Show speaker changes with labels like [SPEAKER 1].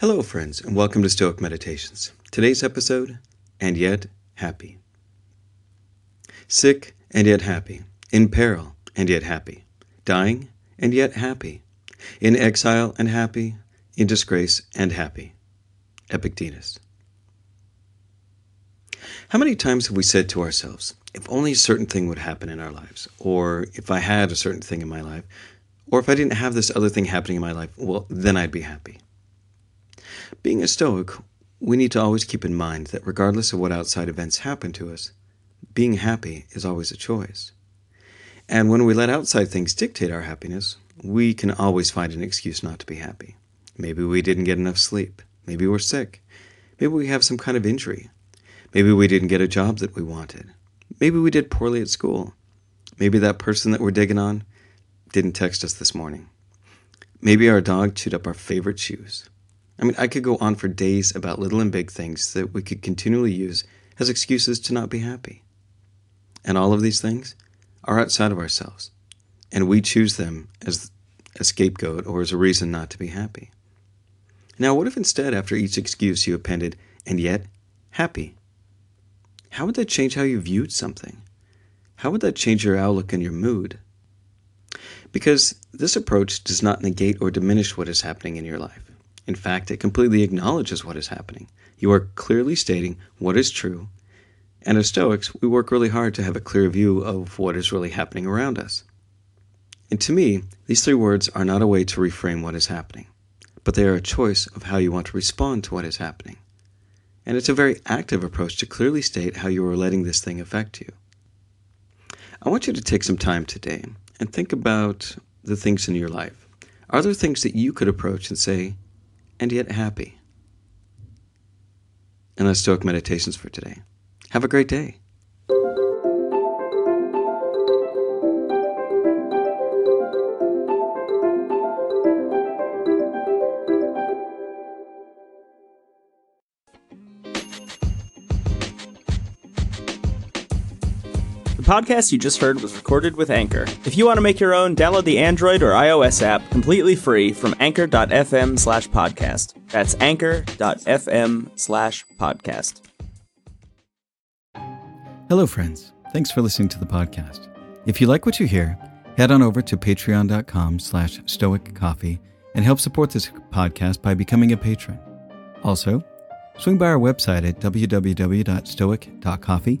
[SPEAKER 1] Hello, friends, and welcome to Stoic Meditations. Today's episode, and yet happy. Sick and yet happy, in peril and yet happy, dying and yet happy, in exile and happy, in disgrace and happy. Epictetus. How many times have we said to ourselves, if only a certain thing would happen in our lives, or if I had a certain thing in my life, or if I didn't have this other thing happening in my life, well, then I'd be happy. Being a Stoic, we need to always keep in mind that regardless of what outside events happen to us, being happy is always a choice. And when we let outside things dictate our happiness, we can always find an excuse not to be happy. Maybe we didn't get enough sleep. Maybe we're sick. Maybe we have some kind of injury. Maybe we didn't get a job that we wanted. Maybe we did poorly at school. Maybe that person that we're digging on didn't text us this morning. Maybe our dog chewed up our favorite shoes. I mean, I could go on for days about little and big things that we could continually use as excuses to not be happy. And all of these things are outside of ourselves, and we choose them as a scapegoat or as a reason not to be happy. Now, what if instead, after each excuse, you appended, and yet, happy? How would that change how you viewed something? How would that change your outlook and your mood? Because this approach does not negate or diminish what is happening in your life. In fact, it completely acknowledges what is happening. You are clearly stating what is true. And as Stoics, we work really hard to have a clear view of what is really happening around us. And to me, these three words are not a way to reframe what is happening, but they are a choice of how you want to respond to what is happening. And it's a very active approach to clearly state how you are letting this thing affect you. I want you to take some time today and think about the things in your life. Are there things that you could approach and say, and yet happy. And that's Stoic Meditations for today. Have a great day.
[SPEAKER 2] Podcast you just heard was recorded with Anchor. If you want to make your own, download the Android or iOS app completely free from anchor.fm slash podcast. That's anchor.fm slash podcast.
[SPEAKER 3] Hello, friends. Thanks for listening to the podcast. If you like what you hear, head on over to patreon.com slash stoic coffee and help support this podcast by becoming a patron. Also, swing by our website at www.stoic.coffee